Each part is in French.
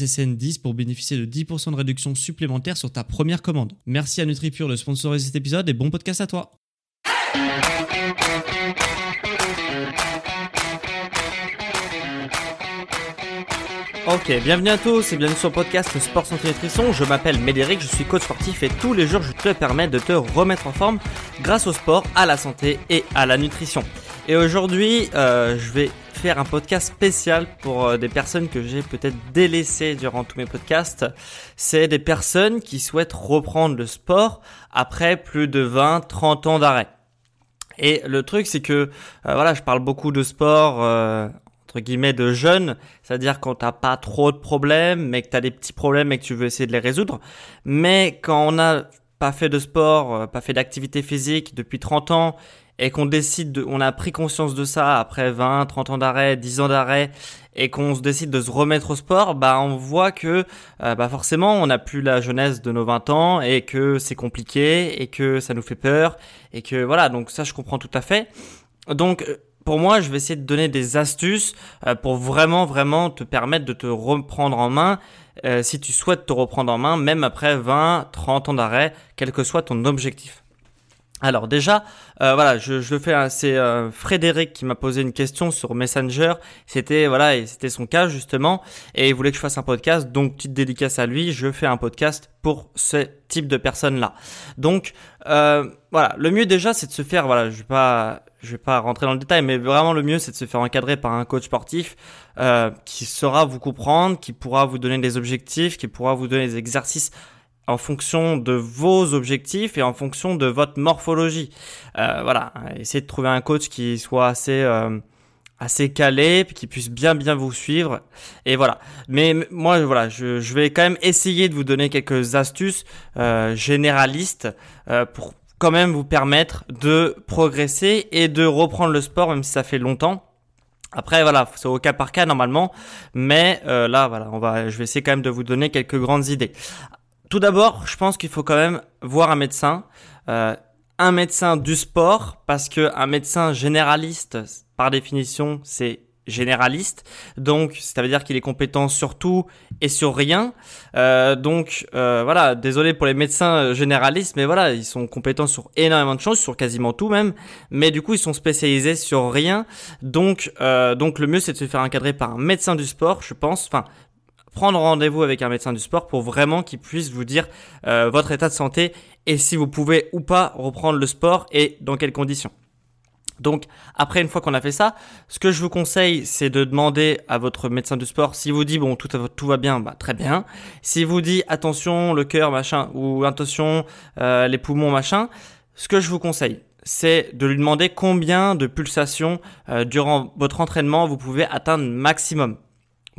SSN10 pour bénéficier de 10% de réduction supplémentaire sur ta première commande. Merci à NutriPure de sponsoriser cet épisode et bon podcast à toi. Ok, bienvenue à tous et bienvenue sur le podcast Sport Santé Nutrition. Je m'appelle Médéric, je suis coach sportif et tous les jours je te permets de te remettre en forme grâce au sport, à la santé et à la nutrition. Et aujourd'hui, euh, je vais faire un podcast spécial pour euh, des personnes que j'ai peut-être délaissées durant tous mes podcasts. C'est des personnes qui souhaitent reprendre le sport après plus de 20, 30 ans d'arrêt. Et le truc, c'est que, euh, voilà, je parle beaucoup de sport, entre guillemets, de jeunes, c'est-à-dire quand t'as pas trop de problèmes, mais que t'as des petits problèmes et que tu veux essayer de les résoudre. Mais quand on n'a pas fait de sport, pas fait d'activité physique depuis 30 ans et qu'on décide de, on a pris conscience de ça après 20, 30 ans d'arrêt, 10 ans d'arrêt et qu'on se décide de se remettre au sport, bah on voit que euh, bah forcément on n'a plus la jeunesse de nos 20 ans et que c'est compliqué et que ça nous fait peur et que voilà, donc ça je comprends tout à fait. Donc euh, pour moi, je vais essayer de donner des astuces euh, pour vraiment, vraiment te permettre de te reprendre en main si tu souhaites te reprendre en main, même après 20, 30 ans d'arrêt, quel que soit ton objectif. Alors déjà, euh, voilà, je, le fais. Hein, c'est euh, Frédéric qui m'a posé une question sur Messenger. C'était voilà, c'était son cas justement, et il voulait que je fasse un podcast. Donc petite dédicace à lui. Je fais un podcast pour ce type de personnes là. Donc euh, voilà, le mieux déjà, c'est de se faire. Voilà, je vais pas, je vais pas rentrer dans le détail, mais vraiment le mieux, c'est de se faire encadrer par un coach sportif qui saura vous comprendre, qui pourra vous donner des objectifs, qui pourra vous donner des exercices en fonction de vos objectifs et en fonction de votre morphologie. Euh, voilà, essayez de trouver un coach qui soit assez euh, assez calé, qui puisse bien bien vous suivre. Et voilà. Mais moi, voilà, je, vais quand même essayer de vous donner quelques astuces euh, généralistes pour quand même vous permettre de progresser et de reprendre le sport, même si ça fait longtemps. Après voilà, c'est au cas par cas normalement, mais là voilà, on va, je vais essayer quand même de vous donner quelques grandes idées. Tout d'abord, je pense qu'il faut quand même voir un médecin, euh, un médecin du sport, parce que un médecin généraliste, par définition, c'est généraliste, donc ça veut dire qu'il est compétent sur tout et sur rien. Euh, donc euh, voilà, désolé pour les médecins généralistes, mais voilà, ils sont compétents sur énormément de choses, sur quasiment tout même, mais du coup ils sont spécialisés sur rien. Donc euh, donc le mieux c'est de se faire encadrer par un médecin du sport, je pense. Enfin prendre rendez-vous avec un médecin du sport pour vraiment qu'il puisse vous dire euh, votre état de santé et si vous pouvez ou pas reprendre le sport et dans quelles conditions. Donc après une fois qu'on a fait ça, ce que je vous conseille c'est de demander à votre médecin du sport s'il vous dit bon tout, va bien, bah très bien. S'il vous dit attention le cœur machin ou attention euh, les poumons machin, ce que je vous conseille c'est de lui demander combien de pulsations euh, durant votre entraînement vous pouvez atteindre maximum.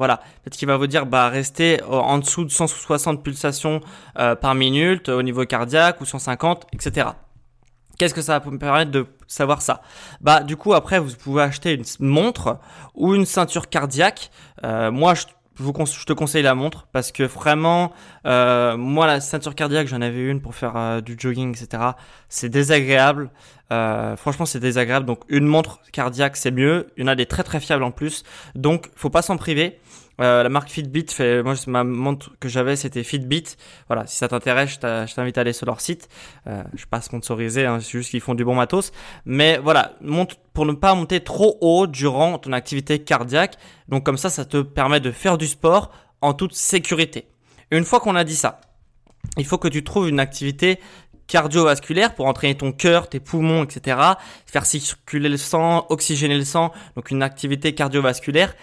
Voilà, peut-être qu'il va vous dire bah restez en dessous de 160 pulsations euh, par minute au niveau cardiaque ou 150, etc. Qu'est-ce que ça va me permettre de savoir ça? Bah du coup après vous pouvez acheter une montre ou une ceinture cardiaque. Euh, moi je vous, je te conseille la montre parce que vraiment, euh, moi la ceinture cardiaque, j'en avais une pour faire euh, du jogging, etc. C'est désagréable. Euh, franchement, c'est désagréable. Donc une montre cardiaque, c'est mieux. Il y en a des très très fiables en plus. Donc faut pas s'en priver. Euh, la marque Fitbit fait, moi ma montre que j'avais c'était Fitbit. Voilà, si ça t'intéresse, je t'invite à aller sur leur site. Euh, je suis pas sponsorisé, hein, c'est juste qu'ils font du bon matos. Mais voilà, monte pour ne pas monter trop haut durant ton activité cardiaque. Donc comme ça, ça te permet de faire du sport en toute sécurité. Une fois qu'on a dit ça, il faut que tu trouves une activité cardiovasculaire pour entraîner ton cœur, tes poumons, etc. Faire circuler le sang, oxygéner le sang, donc une activité cardiovasculaire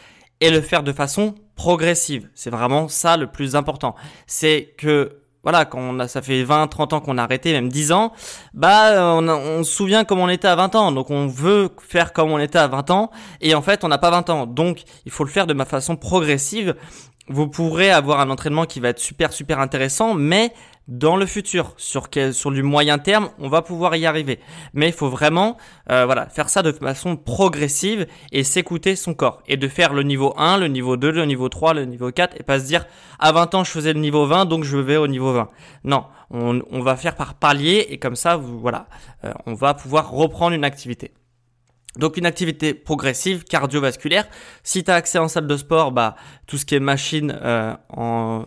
et le faire de façon progressive. C'est vraiment ça le plus important. C'est que voilà, quand on a, ça fait 20, 30 ans qu'on a arrêté, même 10 ans, bah, on, on, se souvient comme on était à 20 ans. Donc, on veut faire comme on était à 20 ans. Et en fait, on n'a pas 20 ans. Donc, il faut le faire de ma façon progressive. Vous pourrez avoir un entraînement qui va être super, super intéressant, mais dans le futur, sur, sur du moyen terme, on va pouvoir y arriver. Mais il faut vraiment euh, voilà, faire ça de façon progressive et s'écouter son corps. Et de faire le niveau 1, le niveau 2, le niveau 3, le niveau 4 et pas se dire à 20 ans je faisais le niveau 20 donc je vais au niveau 20. Non, on, on va faire par palier et comme ça, voilà, euh, on va pouvoir reprendre une activité. Donc une activité progressive, cardiovasculaire. Si tu as accès en salle de sport, bah tout ce qui est machine euh,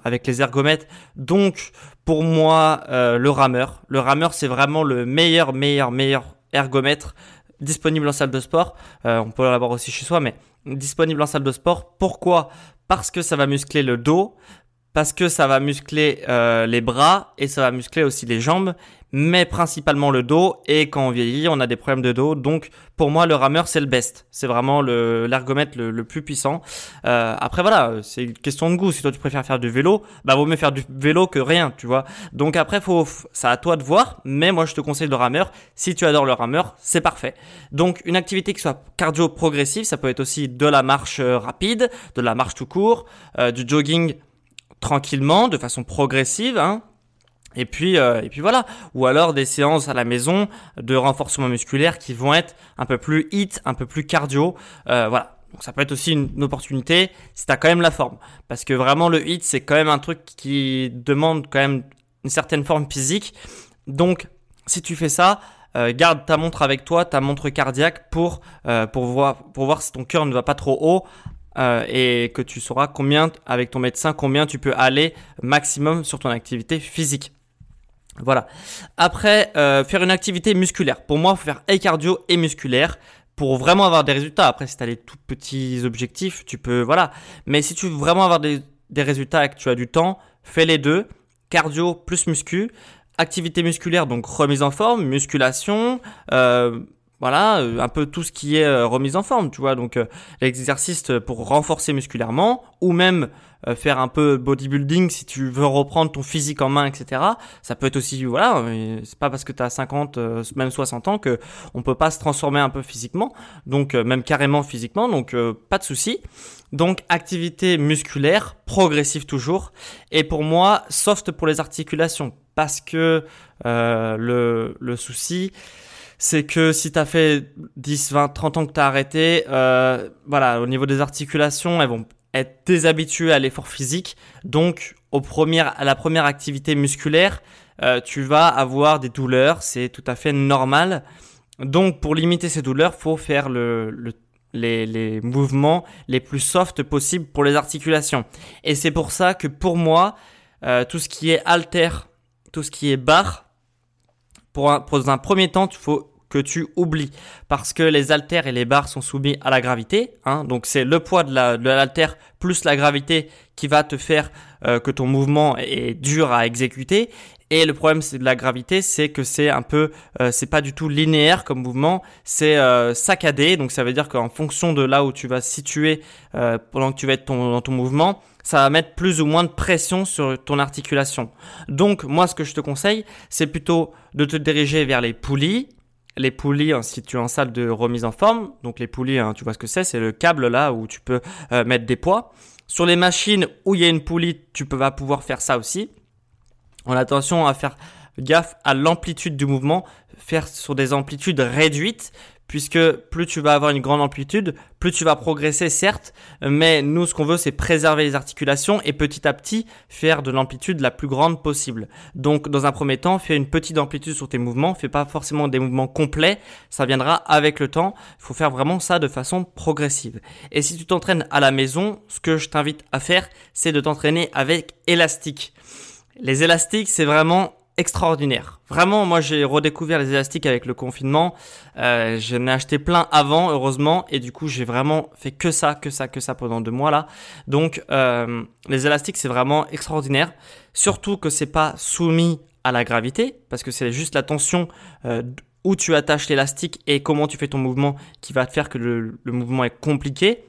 avec les ergomètres. Donc pour moi, euh, le rameur. Le rameur, c'est vraiment le meilleur, meilleur, meilleur ergomètre disponible en salle de sport. Euh, on peut l'avoir aussi chez soi, mais disponible en salle de sport. Pourquoi? Parce que ça va muscler le dos, parce que ça va muscler les bras et ça va muscler aussi les jambes mais principalement le dos. Et quand on vieillit, on a des problèmes de dos. Donc pour moi, le rameur, c'est le best. C'est vraiment l'ergomètre le, le, plus puissant. Euh, après voilà, c'est une question de goût. Si toi tu préfères faire du vélo, bah vaut mieux faire du vélo que rien, tu vois. Donc après, faut, c'est à toi de voir. Mais moi, je te conseille le rameur. Si tu adores le rameur, c'est parfait. Donc une activité qui soit cardio progressive, ça peut être aussi de la marche euh, rapide, de la marche tout court, euh, du jogging tranquillement, de façon progressive, hein, et puis, euh, et puis voilà. Ou alors des séances à la maison de renforcement musculaire qui vont être un peu plus hit, un peu plus cardio. Euh, voilà. Donc ça peut être aussi une, opportunité si tu as quand même la forme. Parce que vraiment le hit, c'est quand même un truc qui demande quand même une certaine forme physique. Donc si tu fais ça, euh, garde ta montre avec toi, ta montre cardiaque pour, euh, pour, voir, pour voir si ton cœur ne va pas trop haut euh, et que tu sauras combien, avec ton médecin, combien tu peux aller maximum sur ton activité physique. Voilà. Après, euh, faire une activité musculaire. Pour moi, faire et cardio et musculaire pour vraiment avoir des résultats. Après, si tu as des tout petits objectifs, tu peux, voilà. Mais si tu veux vraiment avoir des, des résultats et que tu as du temps, fais les deux. Cardio plus muscu. Activité musculaire, donc remise en forme, musculation, euh, voilà, euh, un peu tout ce qui est euh, remise en forme, tu vois. Donc euh, l'exercice pour renforcer musculairement ou même faire un peu bodybuilding si tu veux reprendre ton physique en main, etc. Ça peut être aussi, voilà, c'est pas parce que tu as 50, même 60 ans que on peut pas se transformer un peu physiquement, donc même carrément physiquement, donc pas de souci. Donc activité musculaire, progressive toujours, et pour moi soft pour les articulations, parce que le, le souci, c'est que si tu as fait 10, 20, 30 ans que tu as arrêté, euh, voilà, au niveau des articulations, elles vont être déshabituées à l'effort physique. Donc, au à la première activité musculaire, euh, tu vas avoir des douleurs, c'est tout à fait normal. Donc, pour limiter ces douleurs, faut faire le, le les, les, mouvements les plus soft possibles pour les articulations. Et c'est pour ça que pour moi, euh, tout ce qui est alter, tout ce qui est barre, pour un, pour un premier temps, il faut que tu oublies parce que les haltères et les barres sont soumis à la gravité. Hein, donc c'est le poids de l'haltère plus la gravité qui va te faire euh, que ton mouvement est dur à exécuter. Et le problème c'est de la gravité, c'est que c'est un peu, euh, c'est pas du tout linéaire comme mouvement, c'est euh, saccadé. Donc ça veut dire qu'en fonction de là où tu vas situer pendant que tu vas être ton, dans ton mouvement, ça va mettre plus ou moins de pression sur ton articulation. Donc moi ce que je te conseille, c'est plutôt de te diriger vers les poulies, les poulies hein, si tu es en salle de remise en forme. Donc les poulies, hein, tu vois ce que c'est, c'est le câble là où tu peux euh, mettre des poids. Sur les machines où il y a une poulie, tu peux, vas pouvoir faire ça aussi. En attention à faire gaffe à l'amplitude du mouvement, faire sur des amplitudes réduites puisque plus tu vas avoir une grande amplitude, plus tu vas progresser certes, mais nous ce qu'on veut c'est préserver les articulations et petit à petit faire de l'amplitude la plus grande possible. Donc dans un premier temps, fais une petite amplitude sur tes mouvements, fais pas forcément des mouvements complets, ça viendra avec le temps, il faut faire vraiment ça de façon progressive. Et si tu t'entraînes à la maison, ce que je t'invite à faire, c'est de t'entraîner avec élastique. Les élastiques, c'est vraiment extraordinaire. Vraiment, moi j'ai redécouvert les élastiques avec le confinement. Euh, J'en ai acheté plein avant, heureusement, et du coup j'ai vraiment fait que ça, que ça, que ça pendant deux mois là. Donc euh, les élastiques c'est vraiment extraordinaire. Surtout que c'est pas soumis à la gravité, parce que c'est juste la tension euh, où tu attaches l'élastique et comment tu fais ton mouvement qui va te faire que le, le mouvement est compliqué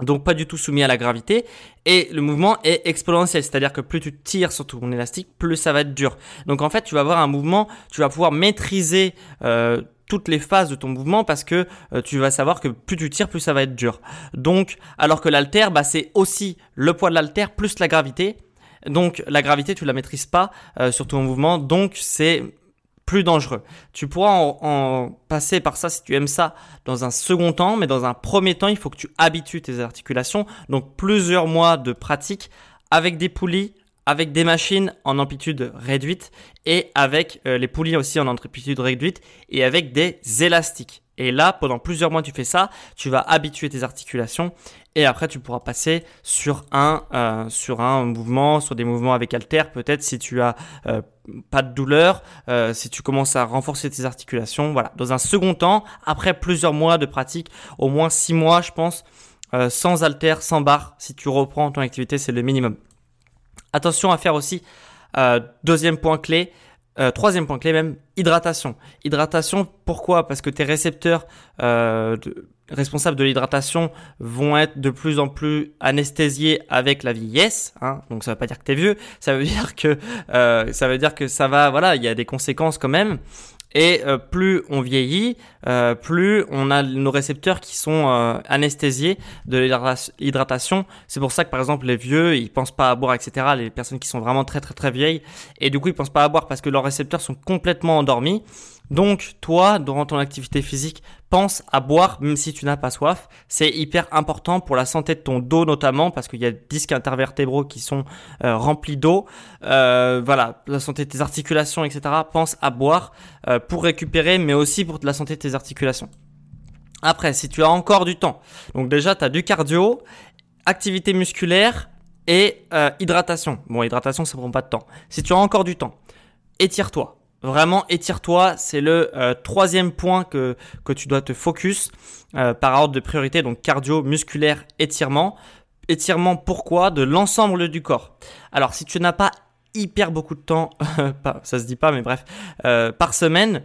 donc pas du tout soumis à la gravité et le mouvement est exponentiel, c'est-à-dire que plus tu tires sur ton élastique, plus ça va être dur. Donc en fait, tu vas avoir un mouvement, tu vas pouvoir maîtriser euh, toutes les phases de ton mouvement parce que euh, tu vas savoir que plus tu tires, plus ça va être dur. Donc alors que l'alter, bah, c'est aussi le poids de l'alter plus la gravité. Donc la gravité, tu la maîtrises pas euh, sur ton mouvement, donc c'est plus dangereux. Tu pourras en, passer par ça si tu aimes ça dans un second temps, mais dans un premier temps, il faut que tu habitues tes articulations. Donc plusieurs mois de pratique avec des poulies, avec des machines en amplitude réduite et avec euh, les poulies aussi en amplitude réduite et avec des élastiques. Et là, pendant plusieurs mois, tu fais ça, tu vas habituer tes articulations et après tu pourras passer sur un euh, sur un mouvement, sur des mouvements avec halter peut-être si tu as euh, pas de douleur, euh, si tu commences à renforcer tes articulations, voilà. Dans un second temps, après plusieurs mois de pratique, au moins six mois, je pense, sans halter, sans barre, si tu reprends ton activité, c'est le minimum. Attention à faire aussi deuxième point clé, troisième point clé même, hydratation. Hydratation, pourquoi? Parce que tes récepteurs responsables de l'hydratation vont être de plus en plus anesthésiés avec la vieillesse. Hein. Donc ça veut pas dire que tu es vieux, ça veut dire que euh, ça veut dire que ça va, voilà, il y a des conséquences quand même. Et euh, plus on vieillit, euh, plus on a nos récepteurs qui sont euh, anesthésiés de l'hydratation. C'est pour ça que par exemple les vieux, ils pensent pas à boire, etc. Les personnes qui sont vraiment très très très vieilles, et du coup ils pensent pas à boire parce que leurs récepteurs sont complètement endormis. Donc, toi, durant ton activité physique, pense à boire même si tu n'as pas soif. C'est hyper important pour la santé de ton dos notamment parce qu'il y a des disques intervertébraux qui sont euh, remplis d'eau. Euh, voilà, la santé de tes articulations, etc. Pense à boire euh, pour récupérer, mais aussi pour la santé de tes articulations. Après, si tu as encore du temps, donc déjà, tu as du cardio, activité musculaire et hydratation. Bon, hydratation, ça prend pas de temps. Si tu as encore du temps, étire-toi Vraiment, étire-toi. C'est le euh, troisième point que, que tu dois te focus euh, par ordre de priorité. Donc cardio, musculaire, étirement. Étirement, pourquoi? De l'ensemble du corps. Alors, si tu n'as pas hyper beaucoup de temps, ça se dit pas, mais bref, euh, par semaine,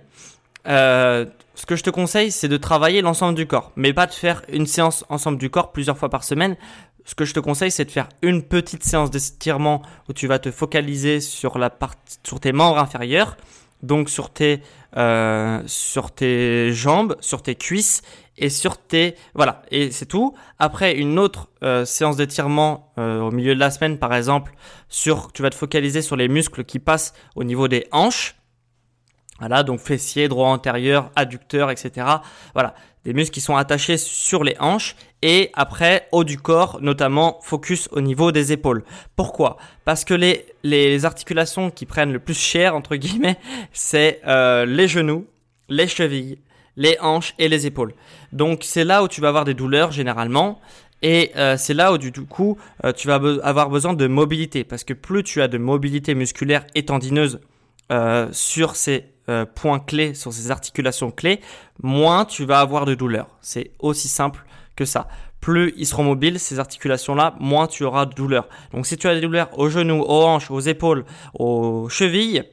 ce que je te conseille, c'est de travailler l'ensemble du corps, mais pas de faire une séance ensemble du corps plusieurs fois par semaine. Ce que je te conseille, c'est de faire une petite séance d'étirement où tu vas te focaliser sur la partie, sur tes membres inférieurs donc sur tes, euh, sur tes jambes, sur tes cuisses et sur tes voilà et c'est tout. Après une autre euh, séance d'étirement euh, au milieu de la semaine par exemple, sur tu vas te focaliser sur les muscles qui passent au niveau des hanches. Voilà, donc fessiers, droit antérieur, adducteur, etc. Voilà, des muscles qui sont attachés sur les hanches et après haut du corps, notamment focus au niveau des épaules. Pourquoi? Parce que les, les articulations qui prennent le plus cher, entre guillemets, c'est euh, les genoux, les chevilles, les hanches et les épaules. Donc c'est là où tu vas avoir des douleurs généralement. Et euh, c'est là où du coup euh, tu vas avoir besoin de mobilité parce que plus tu as de mobilité musculaire et tendineuse sur ces points clés, sur ces articulations clés, moins tu vas avoir de douleurs. C'est aussi simple ça. Plus ils seront mobiles, ces articulations-là, moins tu auras de douleurs. Donc si tu as des douleurs aux genoux, aux hanches, aux épaules, aux chevilles,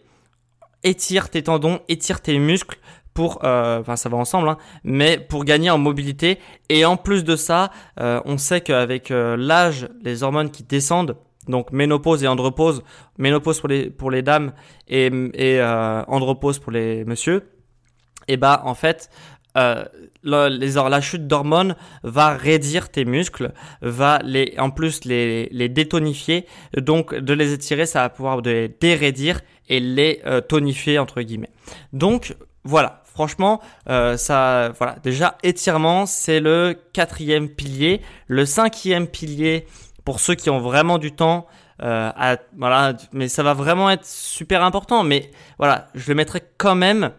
étire tes tendons, étire tes muscles pour, euh, enfin ça va ensemble, hein, mais pour gagner en mobilité. Et en plus de ça, euh, on sait qu'avec euh, l'âge, les hormones qui descendent, donc ménopause et andropause, ménopause pour les pour les dames et, et andropause pour les messieurs, et bah en fait euh, les, la chute d'hormones va raidir tes muscles, va les, en plus les, les détonifier. Donc de les étirer, ça va pouvoir les déraidir et les euh, tonifier entre guillemets. Donc voilà, franchement, euh, ça, voilà, déjà étirement, c'est le quatrième pilier. Le cinquième pilier, pour ceux qui ont vraiment du temps, euh, voilà, mais ça va vraiment être super important. Mais voilà, je le mettrai quand même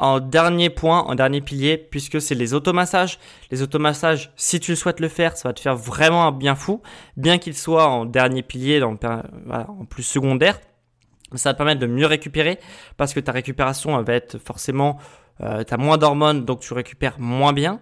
en dernier point, en dernier pilier, puisque c'est les automassages. Les automassages, si tu le souhaites le faire, ça va te faire vraiment un bien fou, bien qu'il soit en dernier pilier, en plus secondaire. Ça va te permettre de mieux récupérer parce que ta récupération va être forcément, euh, tu as moins d'hormones donc tu récupères moins bien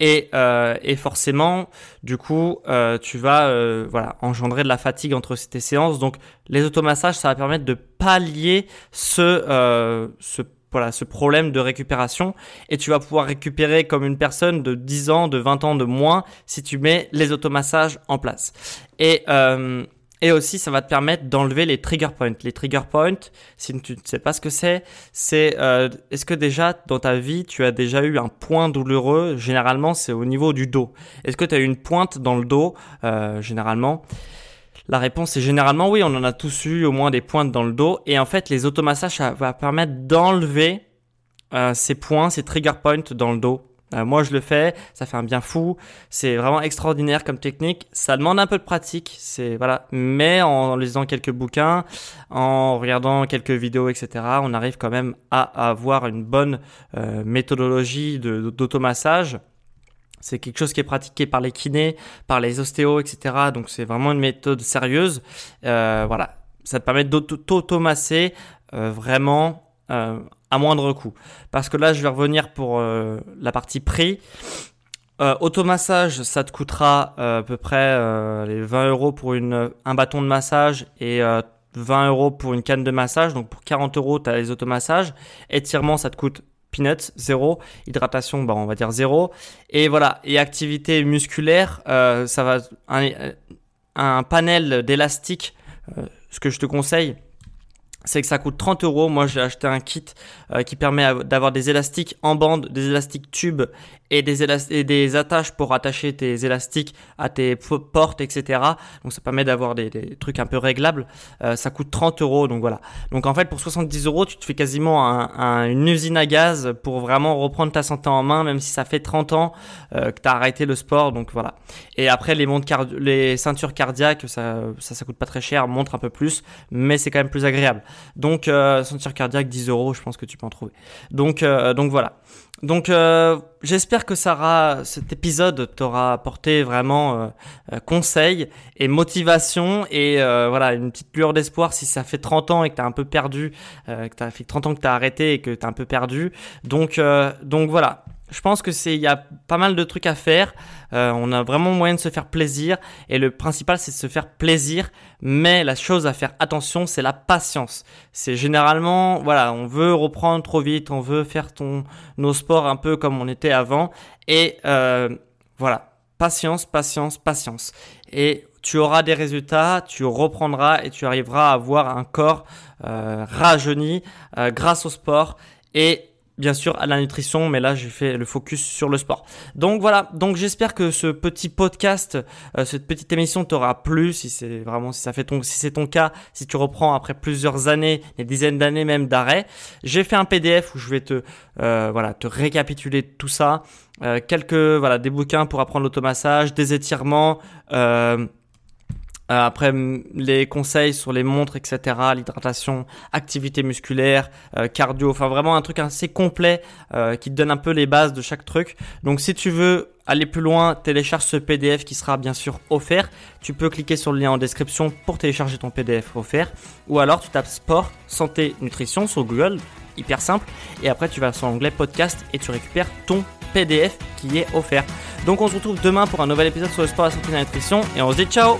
et, euh, et forcément du coup euh, tu vas euh, voilà engendrer de la fatigue entre tes séances donc les automassages ça va permettre de pallier ce euh, ce voilà, ce problème de récupération et tu vas pouvoir récupérer comme une personne de 10 ans, de 20 ans de moins si tu mets les automassages en place. Et euh, et aussi, ça va te permettre d'enlever les trigger points. Les trigger points, si tu ne sais pas ce que c'est, c'est euh, est-ce que déjà dans ta vie, tu as déjà eu un point douloureux? Généralement, c'est au niveau du dos. Est-ce que tu as eu une pointe dans le dos? Euh, Généralement. La réponse est généralement oui, on en a tous eu au moins des pointes dans le dos. Et en fait, les automassages, ça va permettre d'enlever euh, ces points, ces trigger points dans le dos. Euh, moi, je le fais, ça fait un bien fou. C'est vraiment extraordinaire comme technique. Ça demande un peu de pratique, c'est voilà. Mais en lisant quelques bouquins, en regardant quelques vidéos, etc., on arrive quand même à avoir une bonne euh, méthodologie d'automassage. C'est quelque chose qui est pratiqué par les kinés, par les ostéos, etc. Donc c'est vraiment une méthode sérieuse. Euh, voilà, ça te permet d'automasser euh, vraiment euh, à moindre coût. Parce que là, je vais revenir pour euh, la partie prix. Automassage, ça te coûtera à peu près euh, les 20 euros pour une, un bâton de massage et 20 euros pour une canne de massage. Donc pour 40 euros, tu as les automassages. Étirement, ça te coûte peanuts, zéro. Hydratation, bah, on va dire zéro. Et voilà. Et activité musculaire, ça va un, un panel d'élastique. ce que je te conseille, c'est que ça coûte 30 euros. Moi, j'ai acheté un kit euh, qui permet d'avoir des élastiques en bande, des élastiques tubes et des, attaches pour attacher tes élastiques à tes portes, etc. Donc, ça permet d'avoir des, trucs un peu réglables. Euh, ça coûte 30 euros. Donc, voilà. Donc, en fait, pour 70 euros, tu te fais quasiment un, un, une usine à gaz pour vraiment reprendre ta santé en main, même si ça fait 30 ans euh, que tu as arrêté le sport. Donc, voilà. Et après, les, montres les ceintures cardiaques, ça, ça, ça coûte pas très cher, montre un peu plus, mais c'est quand même plus agréable. Donc, euh, sentir cardiaque, 10 euros, je pense que tu peux en trouver. Donc, euh, donc voilà. Donc, euh, j'espère que ça cet épisode t'aura apporté vraiment euh, conseil et motivation et voilà une petite lueur d'espoir si ça fait 30 ans et que t'as un peu perdu, que t'as fait 30 ans que t'as arrêté et que t'as un peu perdu. Donc, donc voilà je pense que c'est il y a pas mal de trucs à faire. Euh, on a vraiment moyen de se faire plaisir et le principal c'est de se faire plaisir. Mais la chose à faire attention c'est la patience. C'est généralement voilà on veut reprendre trop vite, on veut faire ton nos sports un peu comme on était avant et euh, voilà patience, patience, patience. Et tu auras des résultats, tu reprendras et tu arriveras à avoir un corps euh, rajeuni euh, grâce au sport et bien sûr à la nutrition, mais là j'ai fait le focus sur le sport. Donc voilà, donc j'espère que ce petit podcast, euh, cette petite émission t'aura plu, si c'est vraiment si ça fait ton si c'est ton cas, si tu reprends après plusieurs années, des dizaines d'années même d'arrêt. J'ai fait un PDF où je vais te euh, voilà te récapituler tout ça, euh, quelques voilà des bouquins pour apprendre l'automassage, des étirements. Euh, après, les conseils sur les montres, etc., l'hydratation, activité musculaire, euh, cardio, enfin vraiment un truc assez complet euh, qui te donne un peu les bases de chaque truc. Donc si tu veux aller plus loin, télécharge ce PDF qui sera bien sûr offert. Tu peux cliquer sur le lien en description pour télécharger ton PDF offert. Ou alors tu tapes sport, santé, nutrition sur Google, hyper simple. Et après tu vas sur l'onglet podcast et tu récupères ton PDF qui est offert. Donc on se retrouve demain pour un nouvel épisode sur le sport, la santé et la nutrition. Et on se dit ciao